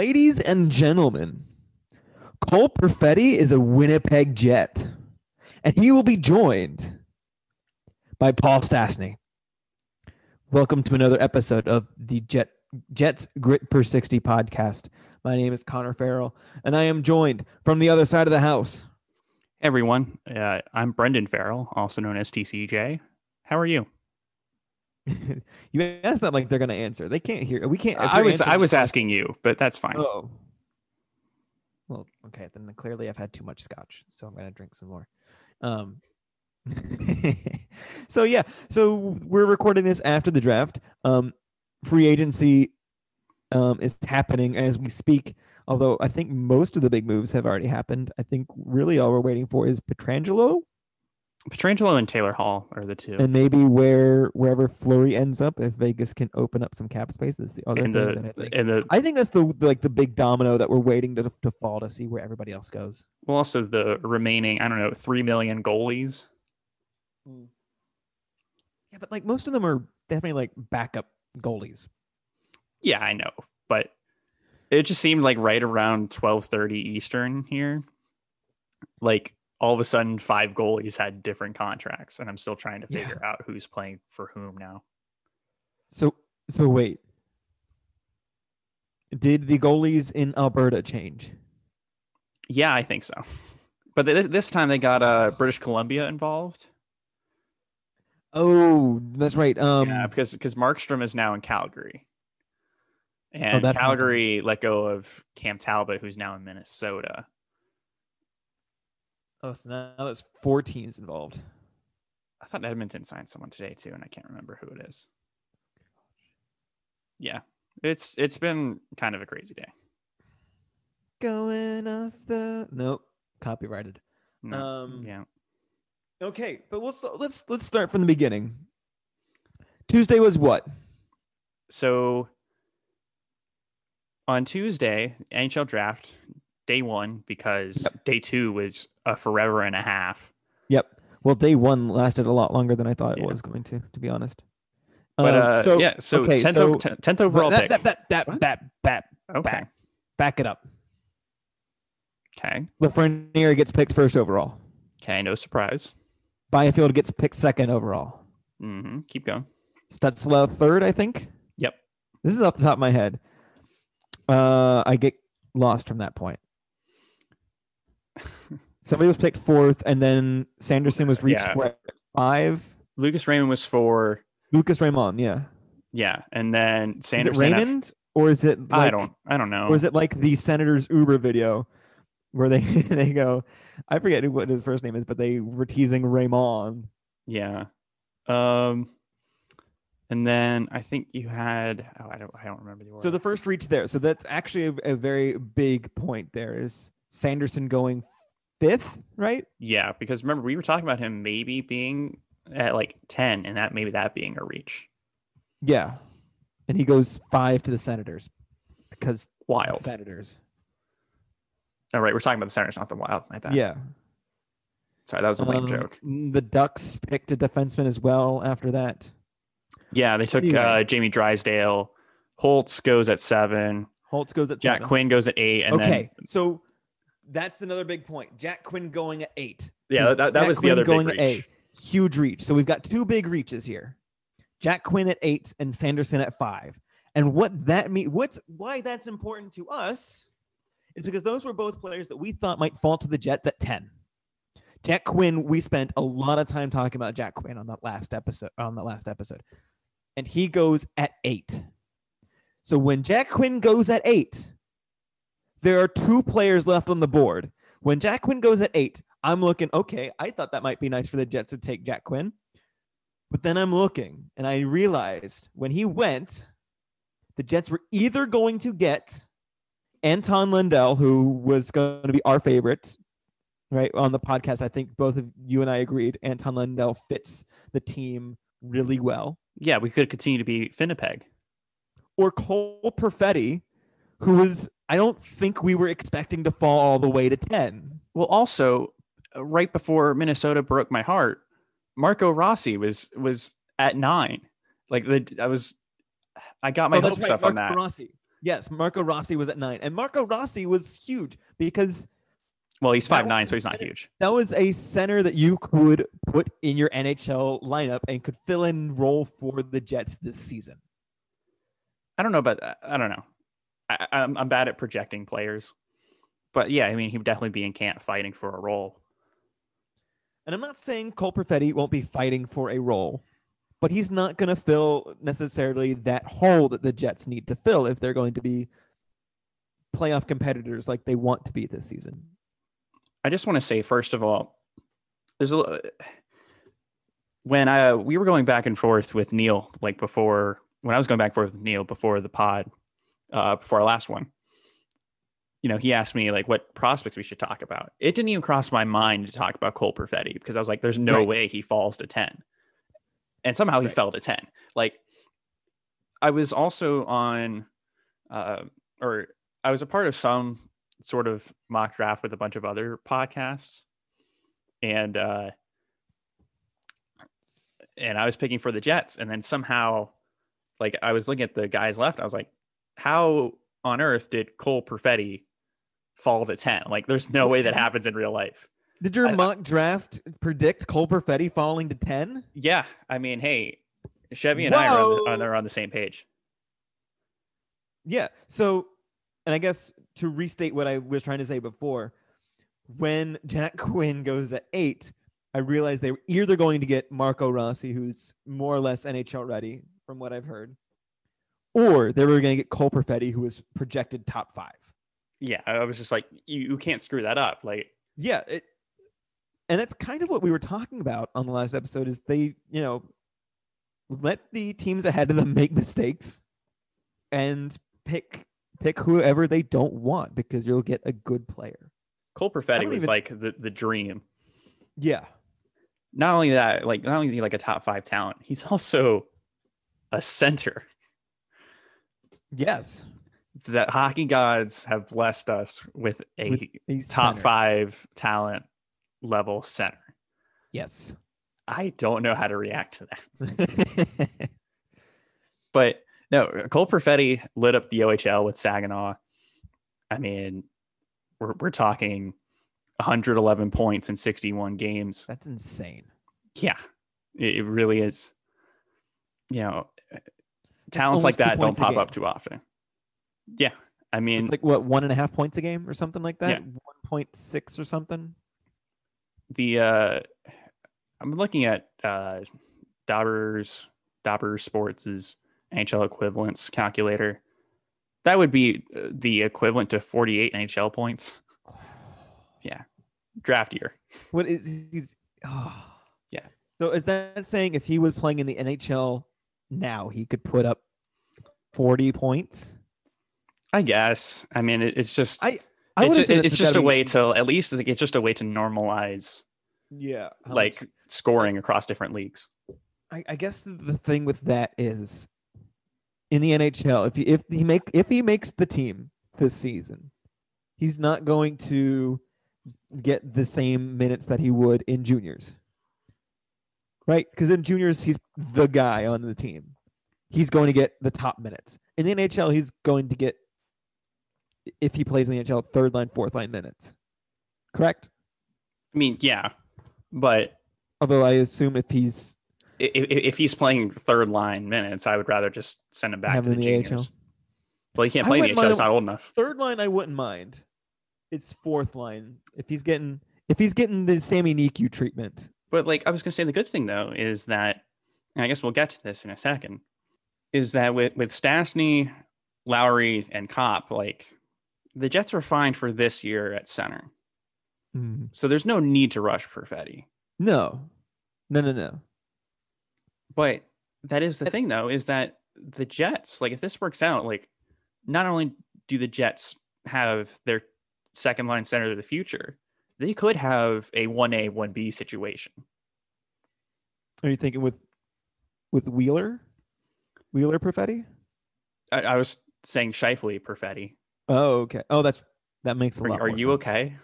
Ladies and gentlemen, Cole Perfetti is a Winnipeg Jet, and he will be joined by Paul Stastny. Welcome to another episode of the Jet Jets Grit Per 60 podcast. My name is Connor Farrell, and I am joined from the other side of the house. Hey everyone, uh, I'm Brendan Farrell, also known as TCJ. How are you? you asked that like they're going to answer. They can't hear. We can't. I was I was asking you, but that's fine. Oh. Well, okay, then clearly I've had too much scotch, so I'm gonna drink some more. Um so yeah, so we're recording this after the draft. Um free agency um is happening as we speak. Although I think most of the big moves have already happened. I think really all we're waiting for is Pietrangelo Pietrangelo and Taylor Hall are the two. and maybe where wherever Fleury ends up, if Vegas can open up some cap space. That's the other and thing the that I think. and the I think that's the the- like the big domino that we're waiting to to fall to see where everybody else goes. well also the remaining I don't know three million goalies. Hmm. Yeah, but like most of them are definitely like backup goalies. Yeah, I know, but it just seemed like right around twelve thirty Eastern here, like all of a sudden five goalies had different contracts, and I'm still trying to Yeah. figure out who's playing for whom now. So so wait. Did the goalies in Alberta change? Yeah, I think so. But this, this time they got uh, British Columbia involved. Oh, that's right. Um yeah, because because Markstrom is now in Calgary, and Oh, not good. Calgary let go of Cam Talbot, who's now in Minnesota. Oh, so now there's four teams involved. I thought Edmonton signed someone today too, and I can't remember who it is. Yeah, it's it's been kind of a crazy day. Going off the nope, copyrighted. No, Um, yeah, Okay, but let's let's let's start from the beginning. Tuesday was what? so on Tuesday, NHL draft day one because day two was a forever and a half. Yep. Well, day one lasted a lot longer than I thought it Yeah. was going to, to be honest. But Um, uh, yeah, so okay, tenth so- over, ten- tenth overall that, pick. that, that, that, What? that, that, okay, back. back it up. okay, Lafreniere gets picked first overall. okay. No surprise. Byfield gets picked second overall. Mm-hmm. Keep going. Stutzle third, I think. Yep. This is off the top of my head. Uh, I get lost from that point. Somebody was picked fourth, and then Sanderson was reached Yeah. for five. Lucas Raymond was for Lucas Raymond, yeah. yeah, and then Sanderson. Raymond or is it? Like, I don't. I don't know. Or is it like the Senator's Uber video where they they go? I forget what his first name is, but they were teasing Raymond. Yeah. Um. And then I think you had. Oh, I don't. I don't remember the order. So the first reach there. So that's actually a, a very big point. There is Sanderson going fifth, right? yeah, because remember we were talking about him maybe being at like ten, and that maybe that being a reach. Yeah, and he goes five to the Senators because Wild. Senators. All right, we're talking about the Senators, not the Wild. My bad. Yeah, Sorry, that was a lame Um, joke. The Ducks picked a defenseman as well after that. Yeah, they took anyway. uh, Jamie Drysdale. Holtz goes at seven. Holtz goes at Jack seven. Quinn goes at eight. And okay, then so that's another big point. Jack Quinn going at eight. yeah, that, that Jack was the Quinn other going big at reach. A. Huge reach. So we've got two big reaches here. Jack Quinn at eight and Sanderson at five. And what that mean what's why that's important to us is because those were both players that we thought might fall to the Jets at 10. Jack Quinn, we spent a lot of time talking about Jack Quinn on that last episode on that last episode. and he goes at eight. So when Jack Quinn goes at eight, there are two players left on the board. When Jack Quinn goes at eight, I'm looking, okay, I thought that might be nice for the Jets to take Jack Quinn. But then I'm looking and I realized when he went, the Jets were either going to get Anton Lundell, who was going to be our favorite, right? On the podcast, I think both of you and I agreed Anton Lundell fits the team really well. Yeah, we could continue to be Winnipeg. Or Cole Perfetti, who was, I don't think we were expecting to fall all the way to 10. Well, also, uh, right before Minnesota broke my heart, Marco Rossi was was at nine. Like the I was, I got my oh, hopes right, up on Marco that. Rossi. Yes, Marco Rossi was at nine. And Marco Rossi was huge because Well, he's five nine, so he's not better. huge. that was a center that you could put in your NHL lineup and could fill in role for the Jets this season. I don't know about that. I don't know. I, I'm I'm bad at projecting players, but yeah, I mean, he would definitely be in camp fighting for a role. And I'm not saying Cole Perfetti won't be fighting for a role, but he's not going to fill necessarily that hole that the Jets need to fill if they're going to be playoff competitors like they want to be this season. I just want to say first of all, there's a when I we were going back and forth with Neil like before when I was going back and forth with Neil before the pod, uh, before our last one. You know, he asked me like what prospects we should talk about. It didn't even cross my mind to talk about Cole Perfetti because I was like, there's no Right. way he falls to 10. And somehow he Right. fell to 10. Like I was also on uh or I was a part of some sort of mock draft with a bunch of other podcasts. And uh and I was picking for the Jets and then somehow like I was looking at the guys left I was like how on earth did Cole Perfetti fall to 10? Like there's no way that happens in real life. Did your I- mock draft predict Cole Perfetti falling to 10? Yeah, I mean, hey, Chevy and I are on, the, Whoa. are on the same page. Yeah. So, and I guess to restate what I was trying to say before, when Jack Quinn goes at eight, I realized they were either going to get Marco Rossi, who's more or less NHL ready, from what I've heard, or they were going to get Cole Perfetti, who was projected top five. Yeah, I was just like, you, you can't screw that up. Like, Yeah. It, and that's kind of what we were talking about on the last episode is they, you know, let the teams ahead of them make mistakes and pick pick whoever they don't want because you'll get a good player. Cole Perfetti was even- like the, the dream. Yeah. Not only that, like, not only is he like a top five talent, he's also a center. Yes. That hockey gods have blessed us with a With a top center. five talent level center. Yes. I don't know how to react to that. But no, Cole Perfetti lit up the OHL with Saginaw. I mean, we're we're talking 111 points in 61 games. That's insane. Yeah, it, it really is. You know, talents like that don't pop up too often. Yeah, I mean, It's like what one and a half points a game or something like that. Yeah. One point six or something. the uh, I'm looking at uh, Dobbers Dobbers Sports' NHL equivalence calculator. That would be uh, the equivalent to 48 NHL points. Yeah, draft year. What is he's? Oh. Yeah. So is that saying if he was playing in the NHL now, he could put up forty points? I guess. I mean, it, it's just I- I it's, would ju- assume it's just a way to at least it's just a way to normalize Yeah. like much- scoring across different leagues. I, I guess the thing with that is in the NHL, if he, if he make if he makes the team this season, he's not going to get the same minutes that he would in juniors. Right? Because in juniors, he's the guy on the team. He's going to get the top minutes. In the NHL, he's going to get if he plays in the NHL, third line, fourth line minutes. Correct? I mean, yeah, but Although I assume if he's i- i- if he's playing third line minutes, I would rather just send him back to the the juniors. AHL. Well, he can't play in the mind He's not old enough. third line I wouldn't mind. It's fourth line. If he's getting if he's getting the Sami Niku treatment. But like I was gonna say, the good thing though is that, and I guess we'll get to this in a second. is that with with Stastny, Lowry, and Copp, like the Jets are fine for this year at center. Mhm. So there's no need to rush Perfetti. No, no, no, no. But that is the thing, though, is that the Jets, like if this works out, like not only do the Jets have their second line center of the future, they could have a one A one B situation. Are you thinking with with Wheeler, Wheeler Perfetti? I, I was saying Scheifele Perfetti. Oh, okay. Oh, that's that makes a Are, lot. are more you sense. okay?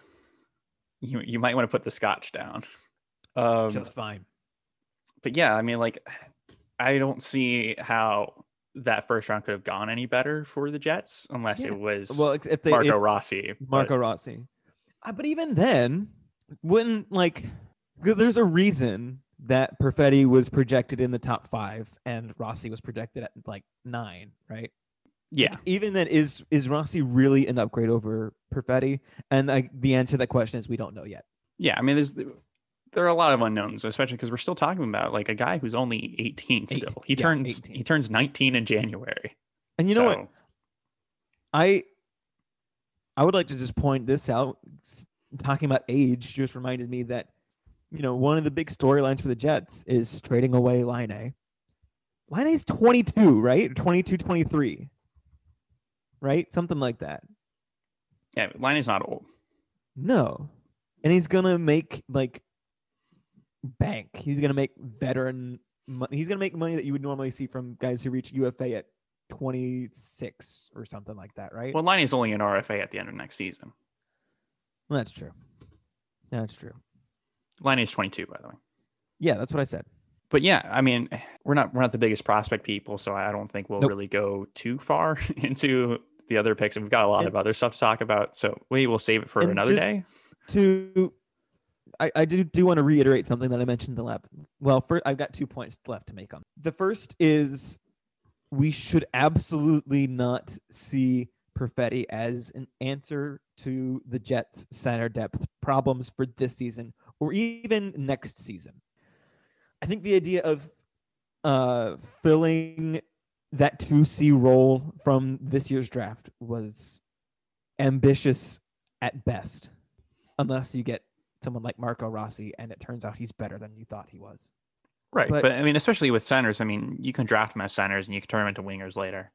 You you might want to put the scotch down. Um, Just fine. but yeah, I mean, like, I don't see how that first round could have gone any better for the Jets unless Yeah. it was Well, if they Marco if Rossi. but- Marco Rossi, uh, but even then, wouldn't like there's a reason that Perfetti was projected in the top five and Rossi was projected at like nine, right? yeah, Even then, is is Rossi really an upgrade over Perfetti? And like the answer to that question is we don't know yet. yeah. I mean, there's there are a lot of unknowns, especially because we're still talking about like a guy who's only 18 Eight- still. He yeah, turns 18. he turns 19 in January. And you know what? I I would like to just point this out. Talking about age just reminded me that you know one of the big storylines for the Jets is trading away Laine. A. Laine is 22, right? 22, 23. Right? Something like that. Yeah, line is not old. No. And he's going to make like bank. He's going to make veteran money. He's going to make money that you would normally see from guys who reach UFA at 26 or something like that, right? Well, line is only an RFA at the end of next season. Well, that's true. That's true. Laine is 22, by the way. Yeah, that's what I said. But yeah, I mean, we're not we're not the biggest prospect people, so I don't think we'll Nope. really go too far into the other picks. We've got a lot And- of other stuff to talk about, so we will save it for another day. To, I, I do do want to reiterate something that I mentioned in the lab. Well, first, I've got two points left to make on. The first is we should absolutely not see Perfetti as an answer to the Jets' center depth problems for this season or even next season. I think the idea of uh, filling that 2C role from this year's draft was ambitious at best, unless you get someone like Marco Rossi and it turns out he's better than you thought he was. Right. But, but- I mean, especially with centers, I mean, you can draft them as centers and you can turn them into wingers later.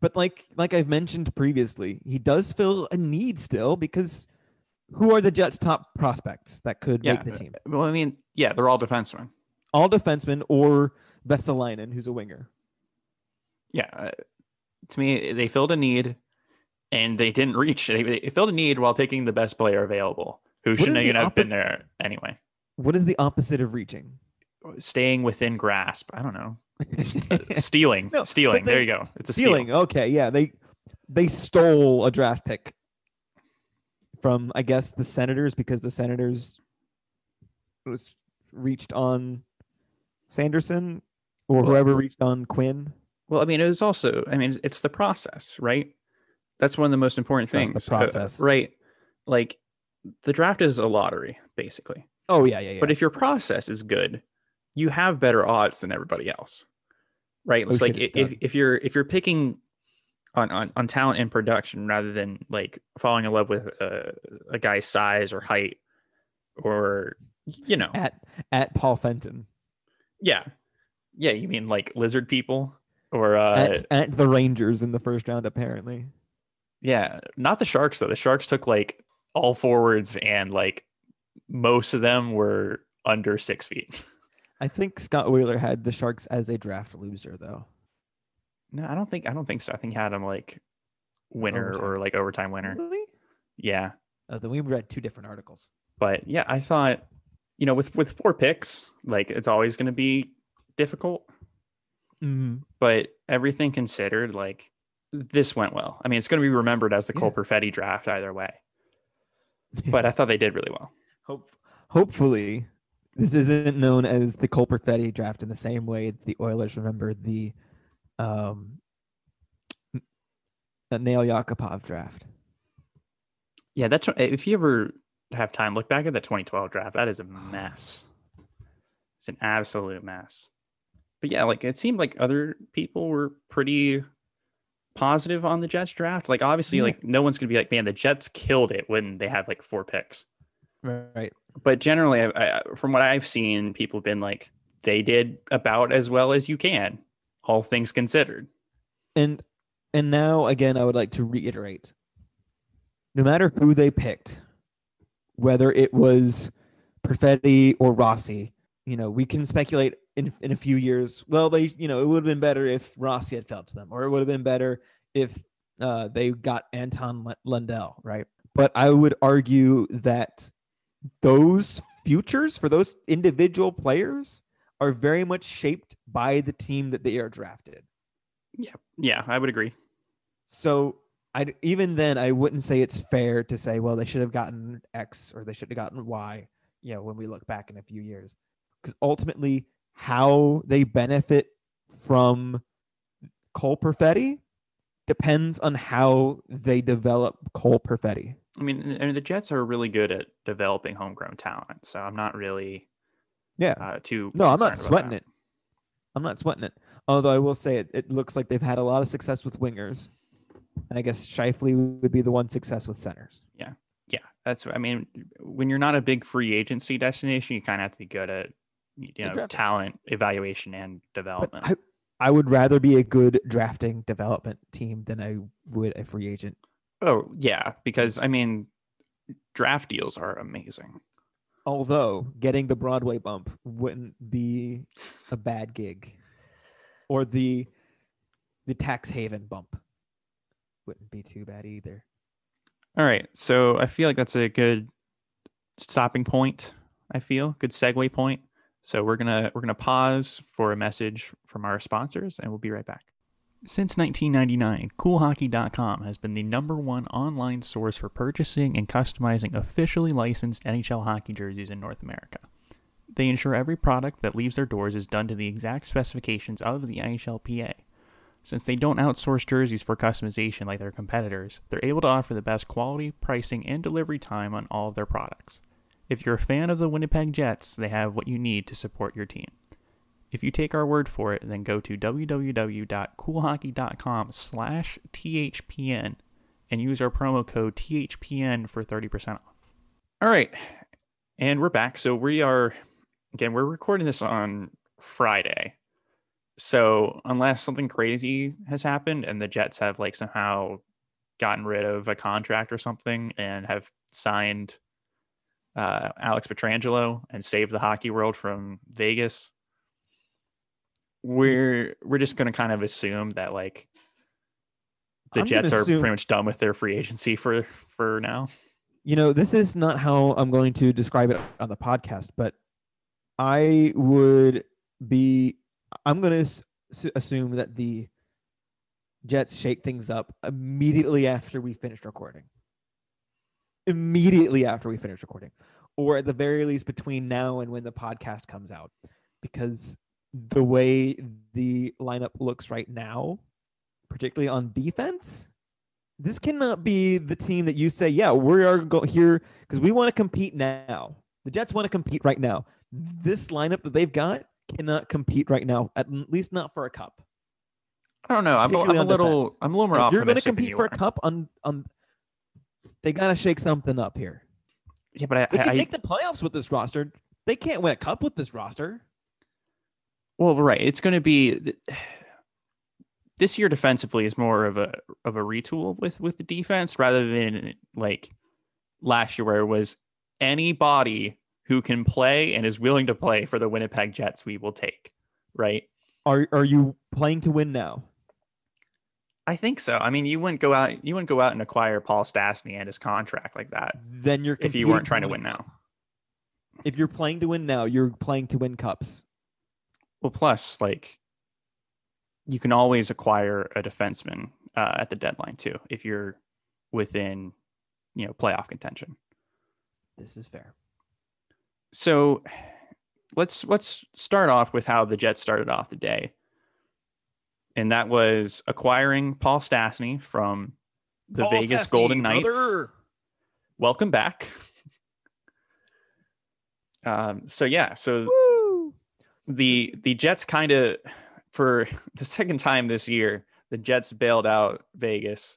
But like like I've mentioned previously, he does fill a need still because who are the Jets' top prospects that could Yeah. make the team? Well, I mean, yeah, they're all defensemen. All defensemen or Vesalainen, who's a winger. Yeah. Uh, to me, they filled a need and they didn't reach. They, they filled a need while picking the best player available, who is shouldn't even have been there anyway. What is the opposite of reaching? Staying within grasp. I don't know. Stealing. No, stealing. there you go. It's a Stealing. steal. Okay, yeah, they they stole a draft pick from I guess the Senators because the Senators was reached on Sanderson or Well- whoever reached on Quinn. Well, I mean, it was also, I mean, it's the process, right? That's one of the most important Trust things. the uh, process. right. Like the draft is a lottery, basically. Oh yeah, yeah, yeah. But if your process is good, you have better odds than everybody else. Right? Oh, It's like shit, it's if, if you're if you're picking on, on, on talent and production rather than like falling in love with a, a guy's size or height or you know at at Paul Fenton yeah yeah you mean like lizard people or uh at at the Rangers in the first round apparently. Yeah, not the Sharks though. The Sharks took like all forwards and like most of them were under six feet. I think Scott Wheeler had the Sharks as a draft loser though. No, I don't think I don't think so. I think he had him like winner Overtime. or like overtime winner. Really? Yeah. Oh, then we read two different articles. But yeah, I thought, you know, with with four picks, like it's always gonna be difficult. Mm-hmm. But everything considered, like this went well. I mean, it's gonna be remembered as the Yeah. Cole Perfetti draft either way. But I thought they did really well. Hope, hopefully, this isn't known as the Cole Perfetti draft in the same way the Oilers remember the um, Nail Yakupov draft. Yeah, that's if you ever have time, look back at the 2012 draft. That is a mess. It's an absolute mess. but yeah, like it seemed like other people were pretty positive on the Jets draft. Like obviously, Yeah. like no one's gonna be like, man, the Jets killed it when they had like four picks. Right. But generally, I, I, from what I've seen, people have been like, they did about as well as you can, all things considered. And and now again I would like to reiterate. No matter who they picked, whether it was Perfetti or Rossi, you know, we can speculate in in a few years. Well, they, you know, it would have been better if Rossi had fell to them, or it would have been better if uh, they got Anton Lundell, right? But I would argue that those futures for those individual players are very much shaped by the team that they are drafted. Yeah, yeah, I would agree. So I even then I wouldn't say it's fair to say, well, they should have gotten X or they should have gotten Y. You know, when we look back in a few years, because ultimately, how they benefit from Cole Perfetti depends on how they develop Cole Perfetti. I mean, and the Jets are really good at developing homegrown talent, so I'm not really Yeah. uh, too. No, I'm not sweating that. it. I'm not sweating it. Although I will say it, it looks like they've had a lot of success with wingers. And I guess Scheifele would be the one success with centers. Yeah, yeah, that's. I mean, when you're not a big free agency destination, you kind of have to be good at you know talent evaluation and development. I, I would rather be a good drafting development team than I would a free agent. Oh yeah, because I mean, draft deals are amazing. Although getting the Broadway bump wouldn't be a bad gig, or the the tax haven bump wouldn't be too bad either. All right, so I feel like that's a good stopping point. I feel good segue point. So we're gonna we're gonna pause for a message from our sponsors, and we'll be right back. Since 1999, CoolHockey.com has been the number one online source for purchasing and customizing officially licensed NHL hockey jerseys in North America. They ensure every product that leaves their doors is done to the exact specifications of the NHLPA. Since they don't outsource jerseys for customization like their competitors, they're able to offer the best quality, pricing, and delivery time on all of their products. If you're a fan of the Winnipeg Jets, they have what you need to support your team. If you take our word for it, then go to www.coolhockey.com slash THPN and use our promo code THPN for 30% off. All right. And we're back. So we are, again, we're recording this on Friday. So unless something crazy has happened and the Jets have like somehow gotten rid of a contract or something and have signed uh, Alex Pietrangelo and saved the hockey world from Vegas, we're we're just going to kind of assume that like the I'm Jets are assume- pretty much done with their free agency for for now. You know, this is not how I'm going to describe it on the podcast, but I would be, I'm going to assume that the Jets shake things up immediately after we finish recording. Immediately after we finish recording, or at the very least between now and when the podcast comes out, because the way the lineup looks right now, particularly on defense, this cannot be the team that you say, yeah, we are go here because we want to compete now. The Jets want to compete right now. This lineup that they've got cannot compete right now, at least not for a cup. I don't know. I'm, a- I'm a little defense. I'm a little more If you're going to compete for a cup on on, they got to shake something up here. Yeah, but They I, can I make the playoffs with this roster. They can't win a cup with this roster. Well, right. It's going to be this year defensively is more of a of a retool with with the defense rather than like last year where it was anybody who can play and is willing to play for the Winnipeg Jets we will take. Right. Are are you playing to win now? I think so. I mean, you wouldn't go out you wouldn't go out and acquire Paul Stastny and his contract like that Then you're if you weren't trying to win now. If you're playing to win now, you're playing to win cups. Well, plus, like, you can always acquire a defenseman uh, at the deadline too if you're within, you know, playoff contention. This is fair. So, let's let's start off with how the Jets started off the day, and that was acquiring Paul Stastny from the Paul Vegas Stastny, Golden Knights. brother. Welcome back. um, so yeah, so Woo! The the Jets kind of for the second time this year, the Jets bailed out Vegas,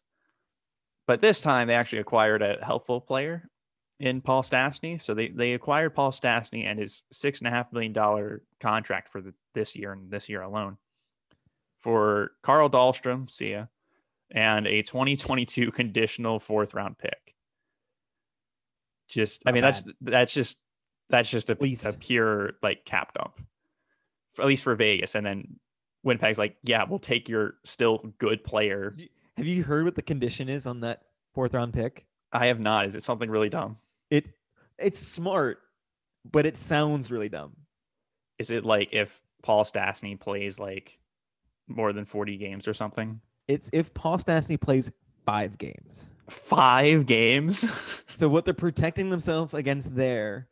but this time they actually acquired a helpful player in Paul Stastny. So they they acquired Paul Stastny and his six and a half million dollar contract for the, this year and this year alone for Carl Dahlstrom, see ya, and a 2022 conditional fourth round pick. Just, I mean, that's bad. that's just that's just a, a pure like cap dump, at least for Vegas. And then Winnipeg's like, yeah, we'll take your still good player. Have you heard what the condition is on that fourth round pick? I have not. Is it something really dumb? It it's smart, but it sounds really dumb. Is it like if Paul Stastny plays like more than 40 games or something? It's if Paul Stastny plays five games. Five games So what they're protecting themselves against there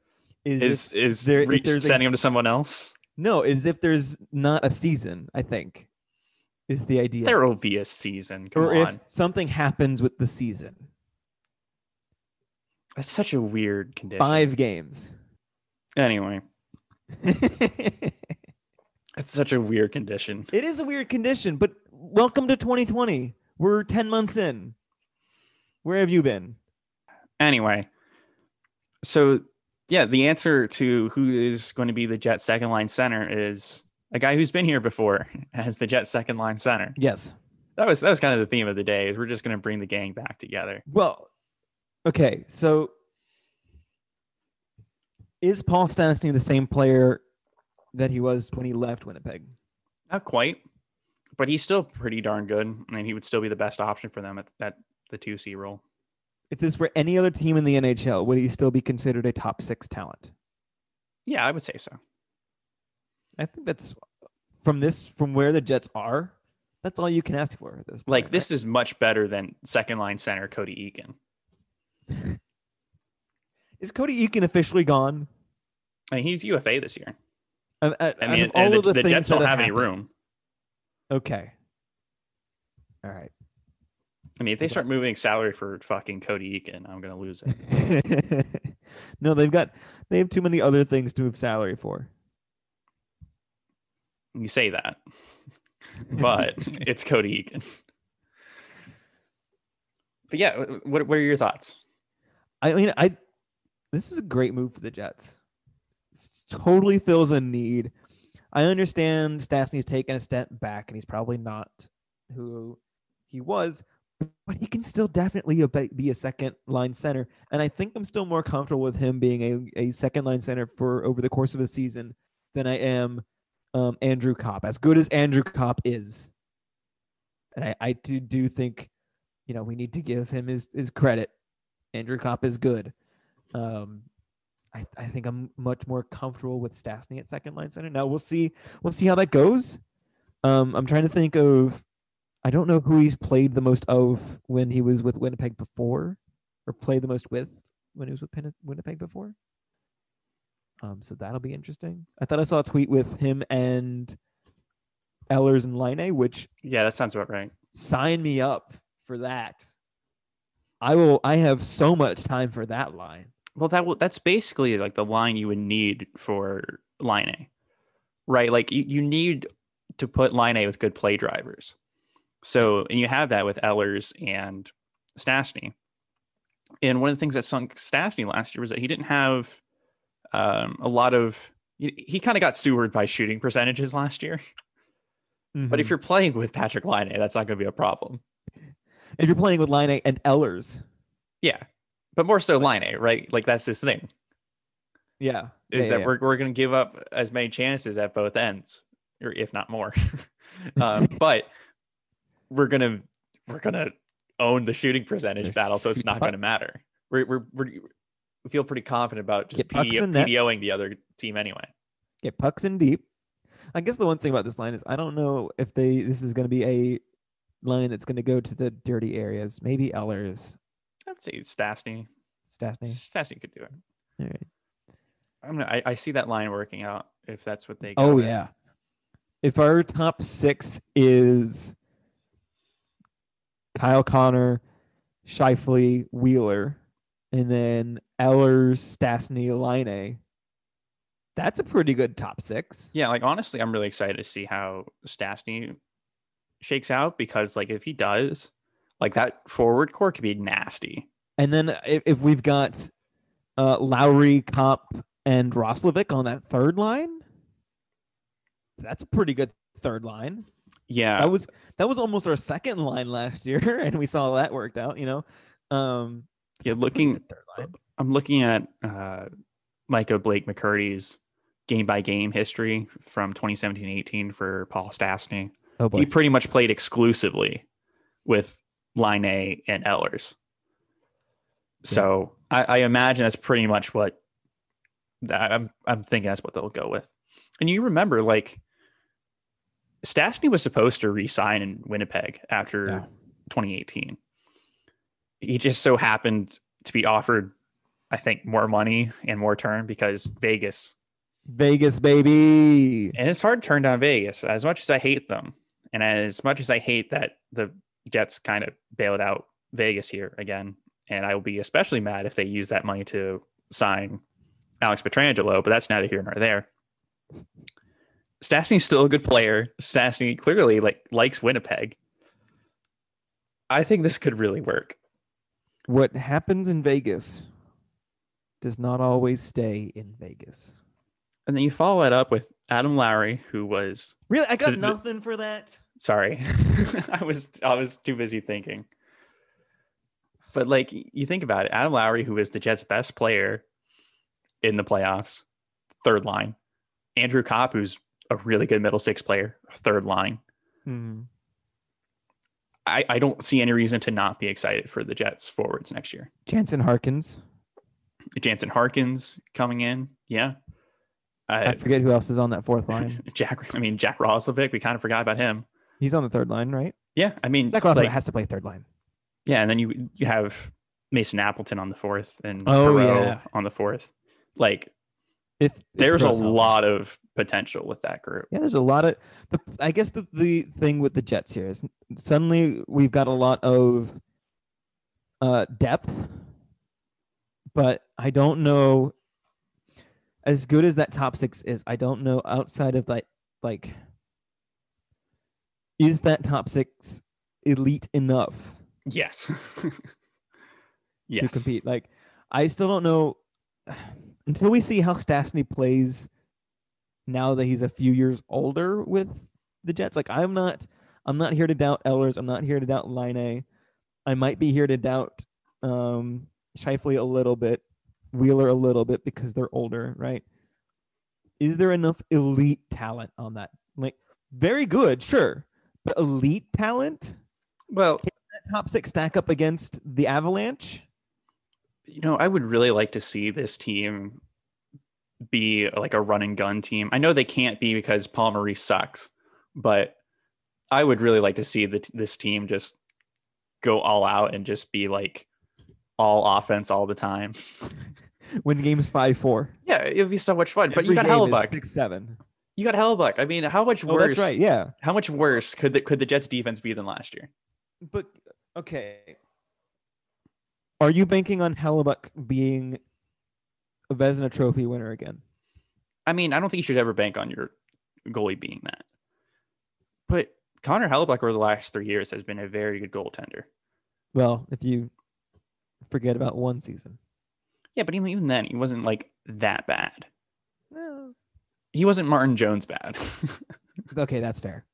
is, is is there- if reach a sending him to someone else. No, is if there's not a season. I think is the idea, There will be a season. Come or on. if something happens with the season. That's such a weird condition. Five games. Anyway, it it's such a weird condition. It is a weird condition, but welcome to 2020. We're 10 months in. Where have you been? Anyway, so yeah, the answer to who is going to be the Jet second line center is a guy who's been here before as the Jet second line center. Yes. That was that was kind of the theme of the day. Is we're just going to bring the gang back together. Well, okay. So is Paul Stastny the same player that he was when he left Winnipeg? Not quite, but he's still pretty darn good, and he would still be the best option for them at, that the two C role. If this were any other team in the NHL, would he still be considered a top six talent? Yeah, I would say so. I think that's from this from where the Jets are. That's all you can ask for this point. Like this is much better than second line center Cody Eakin. is Cody Eakin officially gone? I mean, he's UFA this year. Uh, uh, I mean, all the, of the, the Jets don't have any happened- room. Okay. All right. I mean, if they start moving salary for fucking Cody Eakin, I'm gonna lose it. no, they've got they have too many other things to move salary for. You say that, but it's Cody Eakin. But yeah, what what are your thoughts? I mean, I this is a great move for the Jets. It's totally fills a need. I understand Stastny's taken a step back, and he's probably not who he was, but he can still definitely be a second line center. And I think I'm still more comfortable with him being a, a second line center for over the course of a season than I am um, Andrew Copp. As good as Andrew Copp is, and I, I do, do think, you know, we need to give him his, his credit. Andrew Copp is good. Um, I, I think I'm much more comfortable with Stastny at second line center. Now we'll see we'll see how that goes. Um, I'm trying to think of I don't know who he's played the most of when he was with Winnipeg before, or played the most with when he was with Winnipeg before. Um, so that'll be interesting. I thought I saw a tweet with him and Ehlers and Laine, which Yeah, that sounds about right. sign me up for that. I will. I have so much time for that line. Well, that will, that's basically like the line you would need for line A, right? Like you, you need to put line A with good play drivers. So, and you have that with Ehlers and Stastny. And one of the things that sunk Stastny last year was that he didn't have um, a lot of. He, he kind of got sewered by shooting percentages last year. But if you're playing with Patrik Laine, that's not going to be a problem. if you're playing with Laine and Ehlers, Yeah, but more so line right? Like that's this thing. yeah, is yeah, that yeah. we're we're going to give up as many chances at both ends, or if not more. um, but we're gonna we're gonna own the shooting percentage battle, so it's not going to matter. We're, we're we're we feel pretty confident about just Get pucks PDO, in net. PDOing the other team anyway. get pucks in deep. I guess the one thing about this line is I don't know if they this is going to be a line that's going to go to the dirty areas. Maybe Ehlers, I'd say Stastny. Stastny. Stastny could do it. All right. I'm gonna, I, I see that line working out if that's what they. Oh yeah. If our top six is Kyle Connor, Scheifele, Wheeler, and then Ehlers, Stastny, Laine, That's a pretty good top six. Yeah, like honestly, I'm really excited to see how Stastny shakes out because like if he does, like that forward core could be nasty. And then if, if we've got uh, Lowry, Copp, and Roslovic on that third line, that's a pretty good third line. Yeah, That was that was almost our second line last year, and we saw that worked out. You know, um, yeah. Looking. I'm looking at uh, Micah Blake McCurdy's game by game history from 2017-18 for Paul Stastny. Oh boy. He pretty much played exclusively with Laine and Ehlers. So I, I imagine that's pretty much what that, I'm. I'm thinking that's what they'll go with. And you remember, like Stastny was supposed to resign in Winnipeg after Yeah. 2018. He just so happened to be offered, I think, more money and more term because Vegas Vegas, baby. and it's hard to turn down Vegas. As much as I hate them, and as much as I hate that the Jets kind of bailed out Vegas here again, and I will be especially mad if they use that money to sign Alex Pietrangelo, but that's neither here nor there. Stastny's still a good player. Stastny clearly like likes Winnipeg. I think this could really work. What happens in Vegas does not always stay in Vegas. And then you follow that up with Adam Lowry, who was Really, I got the- nothing for that. sorry i was i was too busy thinking but like you think about it adam lowry who is the jets best player in the playoffs third line andrew copp who's a really good middle six player third line Hmm. I, I don't see any reason to not be excited for the jets forwards next year Jansen Harkins. jansen harkins coming in yeah I uh, forget who else is on that fourth line. jack i mean jack roslovic we kind of forgot about him He's on the third line, right? yeah i mean Jack Roslovic like- has to play third line. Yeah, and then you you have Mason Appleton on the fourth and Oh, Perreault yeah. on the fourth. Like If, if there's a lot of potential with that group. Yeah, there's a lot of. The, I guess the, the thing with the Jets here is suddenly we've got a lot of uh, depth, but I don't know. As good as that top six is, I don't know outside of like like. Is that top six elite enough Yes. Yes. To compete? Like, I still don't know until we see how Stastny plays now that he's a few years older with the Jets. Like, I'm not, I'm not here to doubt Ehlers. I'm not here to doubt Laine I might be here to doubt um, Scheifele a little bit, Wheeler a little bit because they're older, right? Is there enough elite talent on that? Like, very good, sure, but elite talent. Well, That top six stack up against the Avalanche. You know, I would really like to see this team be like a run and gun team. I know they can't be because Paul Maurice sucks, but I would really like to see the, this team just go all out and just be like all offense all the time. Win games five four. Yeah, it'd be so much fun. but you got Hellebuyck. six seven. You got Hellebuyck. I mean, how much worse? Oh, that's right. Yeah, How much worse could the could the Jets defense be than last year? but okay. Are you banking on Hellebuyck being a Vezina Trophy winner again? I mean, I don't think you should ever bank on your goalie being that. But Connor Hellebuyck over the last three years has been a very good goaltender. Well, if you forget about one season. Yeah, but even, even then, he wasn't like that bad. No. He wasn't Martin Jones bad. Okay, that's fair.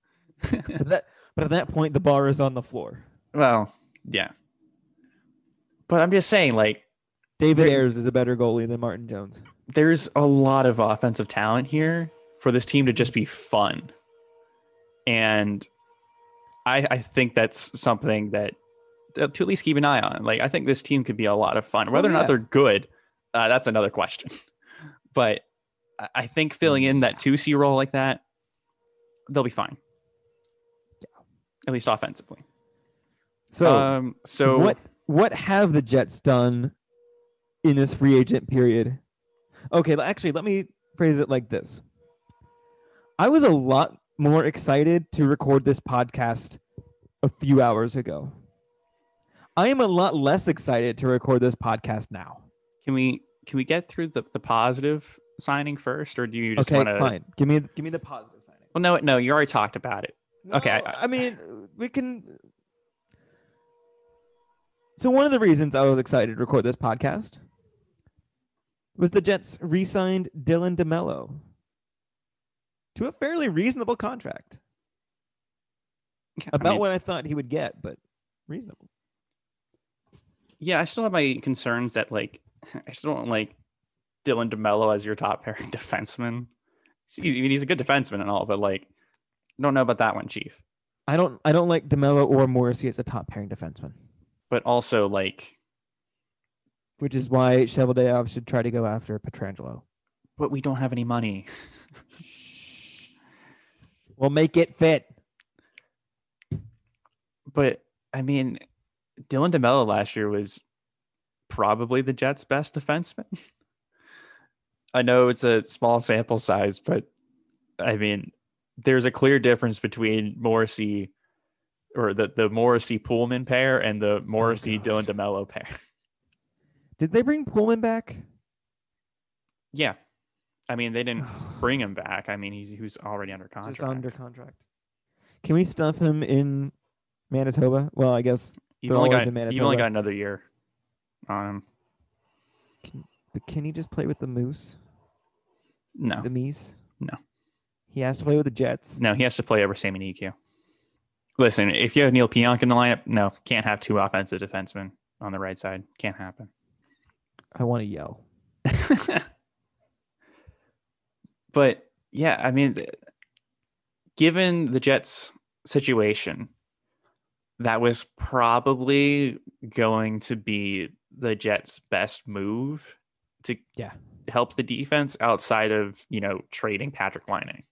But that, but at that point, the bar is on the floor. well, yeah. But I'm just saying, like, David There- Ayres is a better goalie than Martin Jones. there's a lot of offensive talent here for this team to just be fun. And I, I think that's something that uh, to at least keep an eye on. Like, I think this team could be a lot of fun. Whether or yeah. not they're good, uh, that's another question. but I- I think filling in that 2C role like that, they'll be fine. Yeah. At least offensively. So um, so what what have the Jets done in this free agent period? Okay, actually, let me phrase it like this. I was a lot more excited to record this podcast a few hours ago. I am a lot less excited to record this podcast now. can we can we get through the, the positive signing first, or do you just Okay, want to? fine. Give me give me the positive signing. Well, no, no, you already talked about it. Okay, I- I mean, we can. So one of the reasons I was excited to record this podcast was the Jets re-signed Dylan DeMello to a fairly reasonable contract, Yeah, I about mean, what I thought he would get, but reasonable. yeah, I still have my concerns that like I still don't like Dylan DeMello as your top pairing defenseman. I mean, he's a good defenseman and all, but like, I don't know about that one, Chief. I don't I don't like DeMello or Morrissey as a top pairing defenseman, But also like, which is why Cheveldayoff should try to go after Pietrangelo. but we don't have any money. We'll make it fit. But I mean, Dylan DeMello last year was probably the Jets' best defenseman. I know it's a small sample size, but I mean, there's a clear difference between Morrissey or the, the Morrissey Poolman pair and the oh, Morrissey Dylan gosh. DeMello pair. Did they bring Poolman back? yeah. I mean, they didn't bring him back. I mean, he's he was already under contract. Just under contract. Can we stuff him in Manitoba? Well, I guess, you've only got you've only got another year on him. but can he just play with the Moose, No, the Meese? No. He has to play with the Jets. No, he has to play over Sami Niku. Listen, if you have Neal Pionk in the lineup, no, can't have two offensive defensemen on the right side. Can't happen. I want to yell. but yeah, I mean, given the Jets' situation, that was probably going to be the Jets' best move to Yeah. help the defense outside of you know trading Patrik Laine.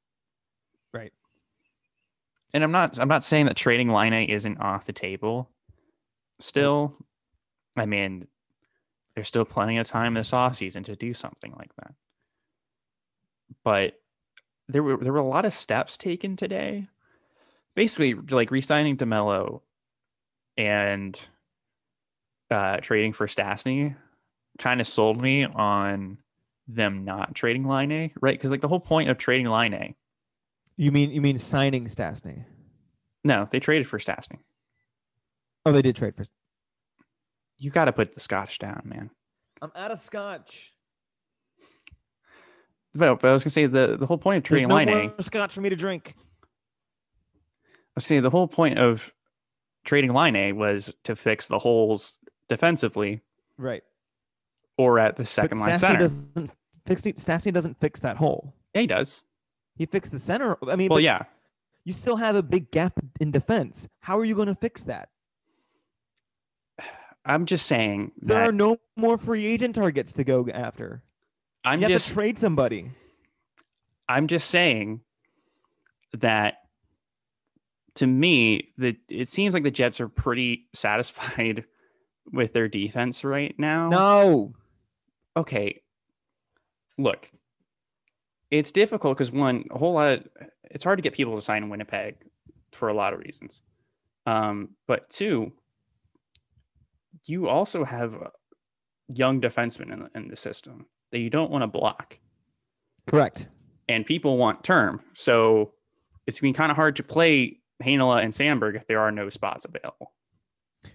And I'm not I'm not saying that trading Laine isn't off the table. Still, I mean, there's still plenty of time this offseason to do something like that. But there were there were a lot of steps taken today. Basically, like re-signing DeMello and uh, trading for Stastny kind of sold me on them not trading Laine, right? Because like the whole point of trading Laine, You mean you mean signing Stastny? no, they traded for Stastny. Oh, they did trade for. You got to put the scotch down, man. I'm out of scotch. But, but I was gonna say the the whole point of There's trading no Laine. more scotch for me to drink. I was saying the whole point of trading Laine was to fix the holes defensively Right. or at the But second line Stastny center. doesn't fix. Stastny doesn't fix that hole. Yeah, he does. He fixed the center. I mean, Well, but yeah. you still have a big gap in defense. How are you going to fix that? I'm just saying There are no more free agent targets to go after. I'm you have just to trade somebody. I'm just saying that to me, that it seems like the Jets are pretty satisfied with their defense right now. No. okay, look, it's difficult because one, a whole lot of it's hard to get people to sign in Winnipeg for a lot of reasons. Um, but two, you also have young defensemen in, in the system that you don't want to block, Correct. and people want term. So it's been kind of hard to play Heinola and Samberg if there are no spots available.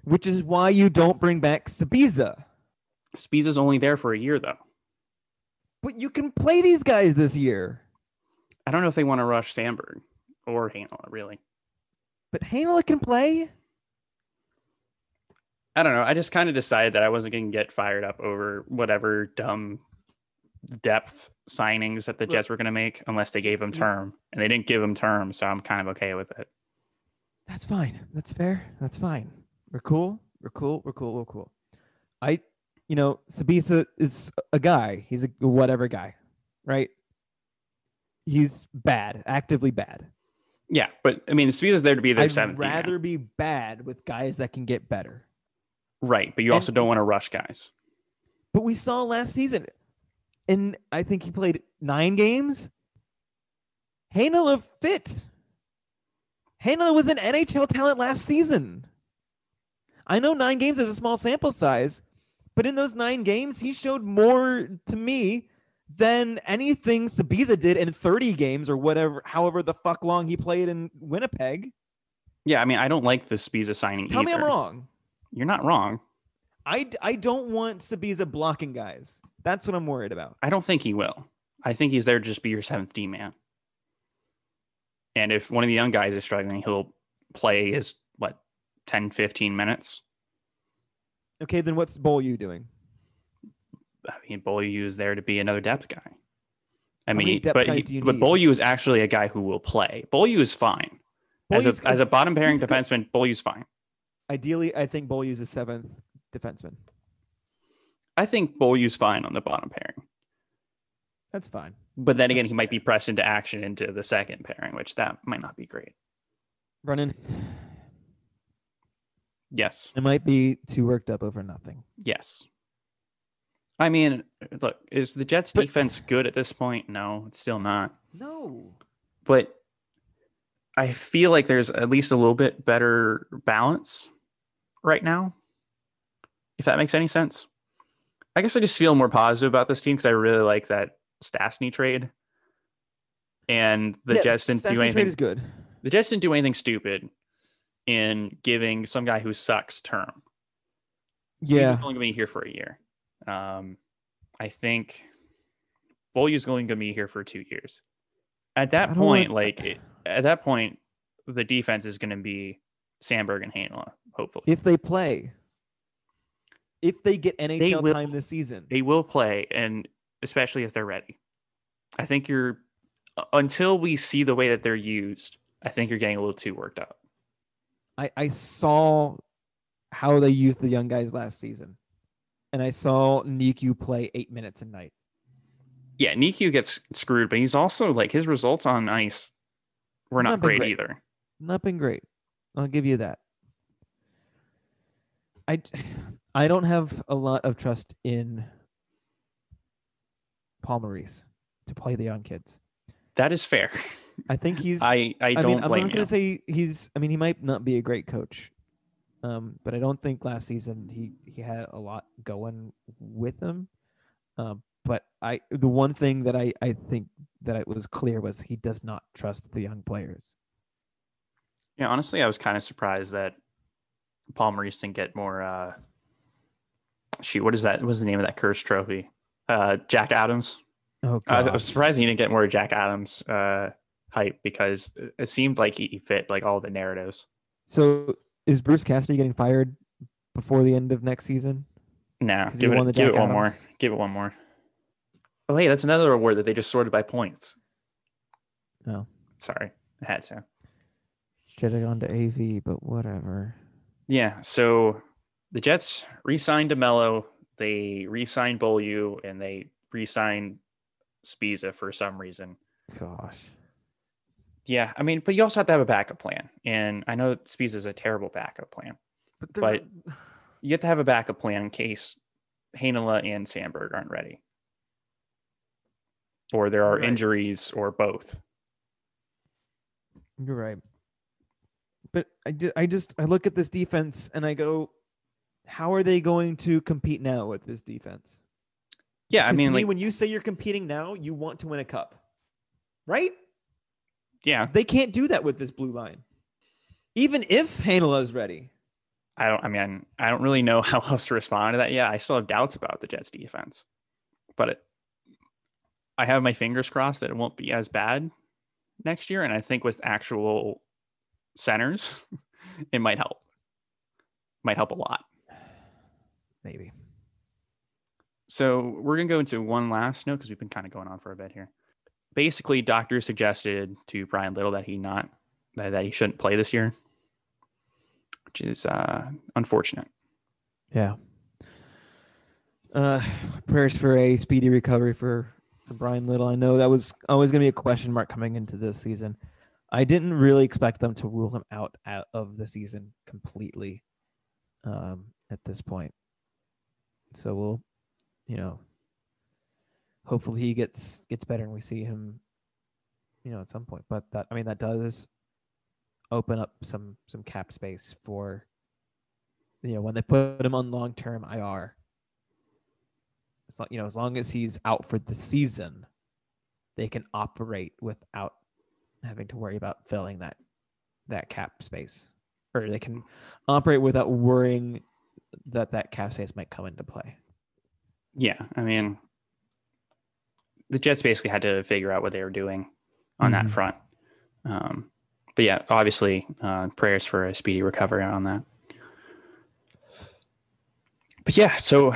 Which is why you don't bring back Sbisa. Sbisa's only there for a year though. But you can play these guys this year. I don't know if they want to rush Samberg or Heinola really. But Heinola can play. I don't know. I just kind of decided that I wasn't going to get fired up over whatever dumb depth signings that the Jets were going to make unless they gave him mm. term, and they didn't give him term, so I'm kind of okay with it. That's fine. That's fair. That's fine. We're cool. We're cool. We're cool. We're cool. I, you know, Sbisa is a guy. He's a whatever guy, right? He's bad, actively bad. Yeah, but I mean, Sbisa's there to be their I'd seventh. man. rather be bad with guys that can get better. right, but you and- also don't want to rush guys. But we saw last season, and I think he played nine games. Heinola fit. Heinola was an NHL talent last season. I know nine games is a small sample size, but in those nine games, he showed more to me than anything Sbisa did in 30 games or whatever, however the fuck long he played in Winnipeg. Yeah, I mean, I don't like the Sbisa signing. Tell me I'm wrong. You're not wrong. I, I don't want Sbisa blocking guys. That's what I'm worried about. I don't think he will. I think he's there to just be your seventh D man. And if one of the young guys is struggling, he'll play his what 10, 15 minutes. Okay, then what's Beaulieu doing? I mean, Beaulieu is there to be another depth guy. I How mean, but he, but? Beaulieu is actually a guy who will play. Beaulieu is fine as a as a bottom pairing he's defenseman. Beaulieu's fine. Ideally, I think Beaulieu's a seventh defenseman. I think Beaulieu's fine on the bottom pairing. That's fine. But then again, he might be pressed into action into the second pairing, which that might not be great. Brennan, Yes. It might be too worked up over nothing. Yes. I mean, look, is the Jets defense good at this point? No, it's still not. No. But I feel like there's at least a little bit better balance right now. If that makes any sense. I guess I just feel more positive about this team because I really like that Stastny trade. And the Yeah, Jets didn't Stastny do trade is good. The Jets didn't do anything stupid in giving some guy who sucks term. So Yeah. he's only going to be here for a year. Um, I think Beaulieu's going to be here for two years. At that point, want- like at that point, the defense is going to be Samberg and Heinola. Hopefully, If they play, if they get NHL will. time this season, they will play, and especially if they're ready. I think you're until we see the way that they're used. I think you're getting a little too worked up. I, I saw how they used the young guys last season, and I saw Niku play eight minutes a night. Yeah, Niku gets screwed, but he's also like his results on ice were not, Not great, great. either. Not been great. I'll give you that. I I don't have a lot of trust in Paul Maurice to play the young kids. That is fair. I think he's. I I I don't mean, I'm blame not gonna say he's. I mean, he might not be a great coach, um, but I don't think last season he he had a lot going with him. Um, but I, the one thing that I I think that it was clear was he does not trust the young players. Yeah, honestly, I was kind of surprised that Paul Maurice didn't get more. uh Shoot, what is that? What's the name of that cursed trophy? Uh Jack Adams. Oh I God. was surprised he didn't get more Jack Adams uh hype because it- seemed like he fit like all the narratives. so is Bruce Cassidy getting fired before the end of next season? He give won the it, give it one more. Give it one more. Oh, hey, that's another award that they just sorted by points. No, Sorry, I had to. should have gone to AV, but whatever. Yeah, so the Jets re-signed DeMello, they re-signed Beaulieu, and they re-signed Sbisa for some reason. Gosh. Yeah, I mean, but you also have to have a backup plan, and I know Sbisa is a terrible backup plan. But, But- You have to have a backup plan in case Heinola and Samberg aren't ready, or there are Right. injuries, or both. You're right. But I, ju- I just I look at this defense and I go, how are they going to compete now with this defense? Yeah, I mean, to me, when you say you're competing now, you want to win a cup, right? yeah, They can't do that with this blue line, even if Heinola is ready. I don't. I mean, I don't really know how else to respond to that. Yeah, I still have doubts about the Jets' defense, but it, I have my fingers crossed that it won't be as bad next year. And I think with actual centers, it might help. Might help a lot. Maybe. So we're gonna go into one last note because we've been kind of going on for a bit here. Basically, doctors suggested to Brian Little that he not that, that he shouldn't play this year, which is uh, unfortunate. Yeah. Uh, prayers for a speedy recovery for, for Brian Little. I know that was always going to be a question mark coming into this season. I didn't really expect them to rule him out, out of the season completely um, at this point. So we'll, you know, hopefully he gets gets better and we see him, you know, at some point. But that I mean that does open up some some cap space for you know when they put him on long term IR. As long, you know, as long as he's out for the season, they can operate without having to worry about filling that that cap space, or they can operate without worrying that that cap space might come into play. Yeah, I mean, the Jets basically had to figure out what they were doing on that Mhm. front. Um, but yeah, obviously, uh, prayers for a speedy recovery on that. But yeah, so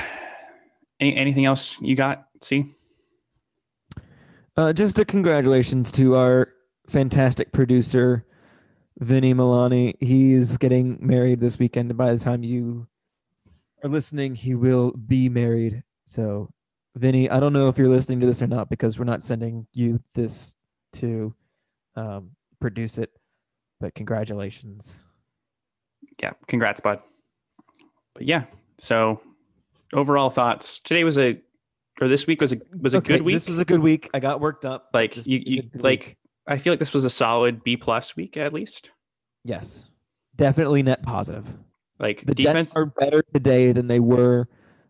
any, anything else you got? See, Uh, just a congratulations to our fantastic producer, Vinny Milani. He's getting married this weekend. And by the time you are listening, he will be married. So, Vinny, I don't know if you're listening to this or not because we're not sending you this to um, produce it, but congratulations. yeah, congrats, bud. But yeah, so overall thoughts. Today was a, or this week was a was a Okay, good week. This was a good week. I got worked up. like you, you like. week. I feel like this was a solid B plus week at least. yes, definitely net positive. Like The defense, Jets are better today than they were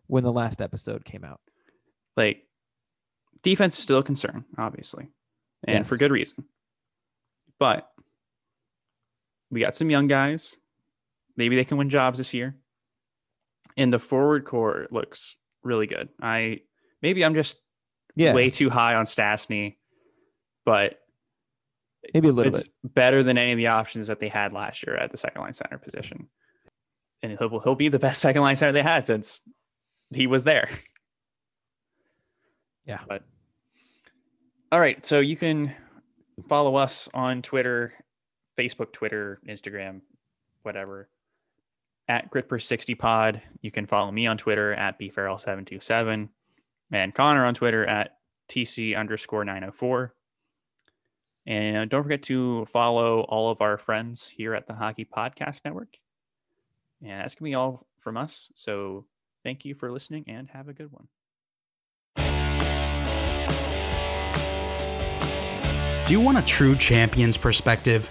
when the last episode came out. like defense is still a concern, obviously, and for good reason. But we got some young guys. Maybe they can win jobs this year. And the forward core looks really good. I maybe I'm just Yeah, way too high on Stastny, but maybe a little it's bit. better than any of the options that they had last year at the second line center position. And he'll he'll be the best second line center they had since he was there. Yeah. But all right, so you can follow us on Twitter, Facebook, Twitter, Instagram, whatever. At Gritper60pod. You can follow me on Twitter at bfarrell727 and Connor on Twitter at TC underscore 904. And uh, don't forget to follow all of our friends here at the Hockey Podcast Network. And that's going to be all from us. So thank you for listening and have a good one. Do you want a true champion's perspective?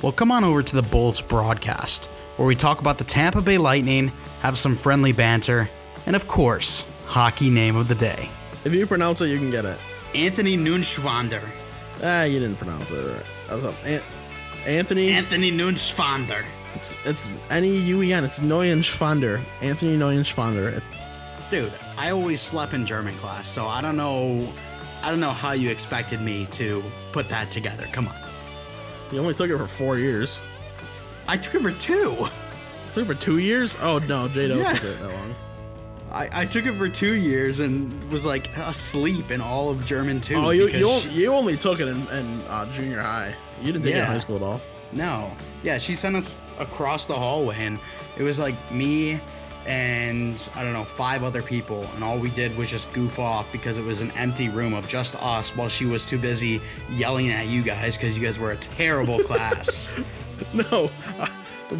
Well, come on over to the Bulls broadcast, where we talk about the Tampa Bay Lightning, have some friendly banter, and of course, hockey name of the day. If you pronounce it, you can get it. Anthony Nunschwander. Ah, you didn't pronounce it right. That's up. An- Anthony. Anthony Nunschwander. It's it's N E U E N. It's Neuenschwander. Anthony Neuenschwander. Dude, I always slept in German class, so I don't know. I don't know how you expected me to put that together. Come on. You only took it for four years. I took it for two. Took it for two years? Oh no, Jado Yeah. took it that long. I, I took it for two years and was like asleep in all of German too. Oh, you you, only, you only took it in, in uh, junior high. You didn't take it in high school at all. No. Yeah, she sent us across the hallway, and it was like me and I don't know, five other people, and all we did was just goof off because it was an empty room of just us while she was too busy yelling at you guys because you guys were a terrible class. No, uh,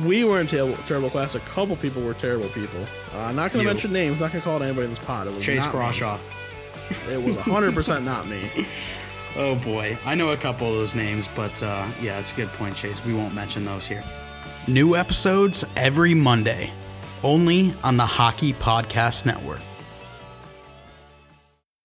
we were in terrible, terrible class. A couple people were terrible people. Uh, not gonna mention names. Not gonna call it anybody in this pod. It was Chase not me. Crawshaw. It was 100 percent not me. Oh boy, I know a couple of those names, but uh, yeah, it's a good point, Chase. We won't mention those here. New episodes every Monday, only on the Hockey Podcast Network.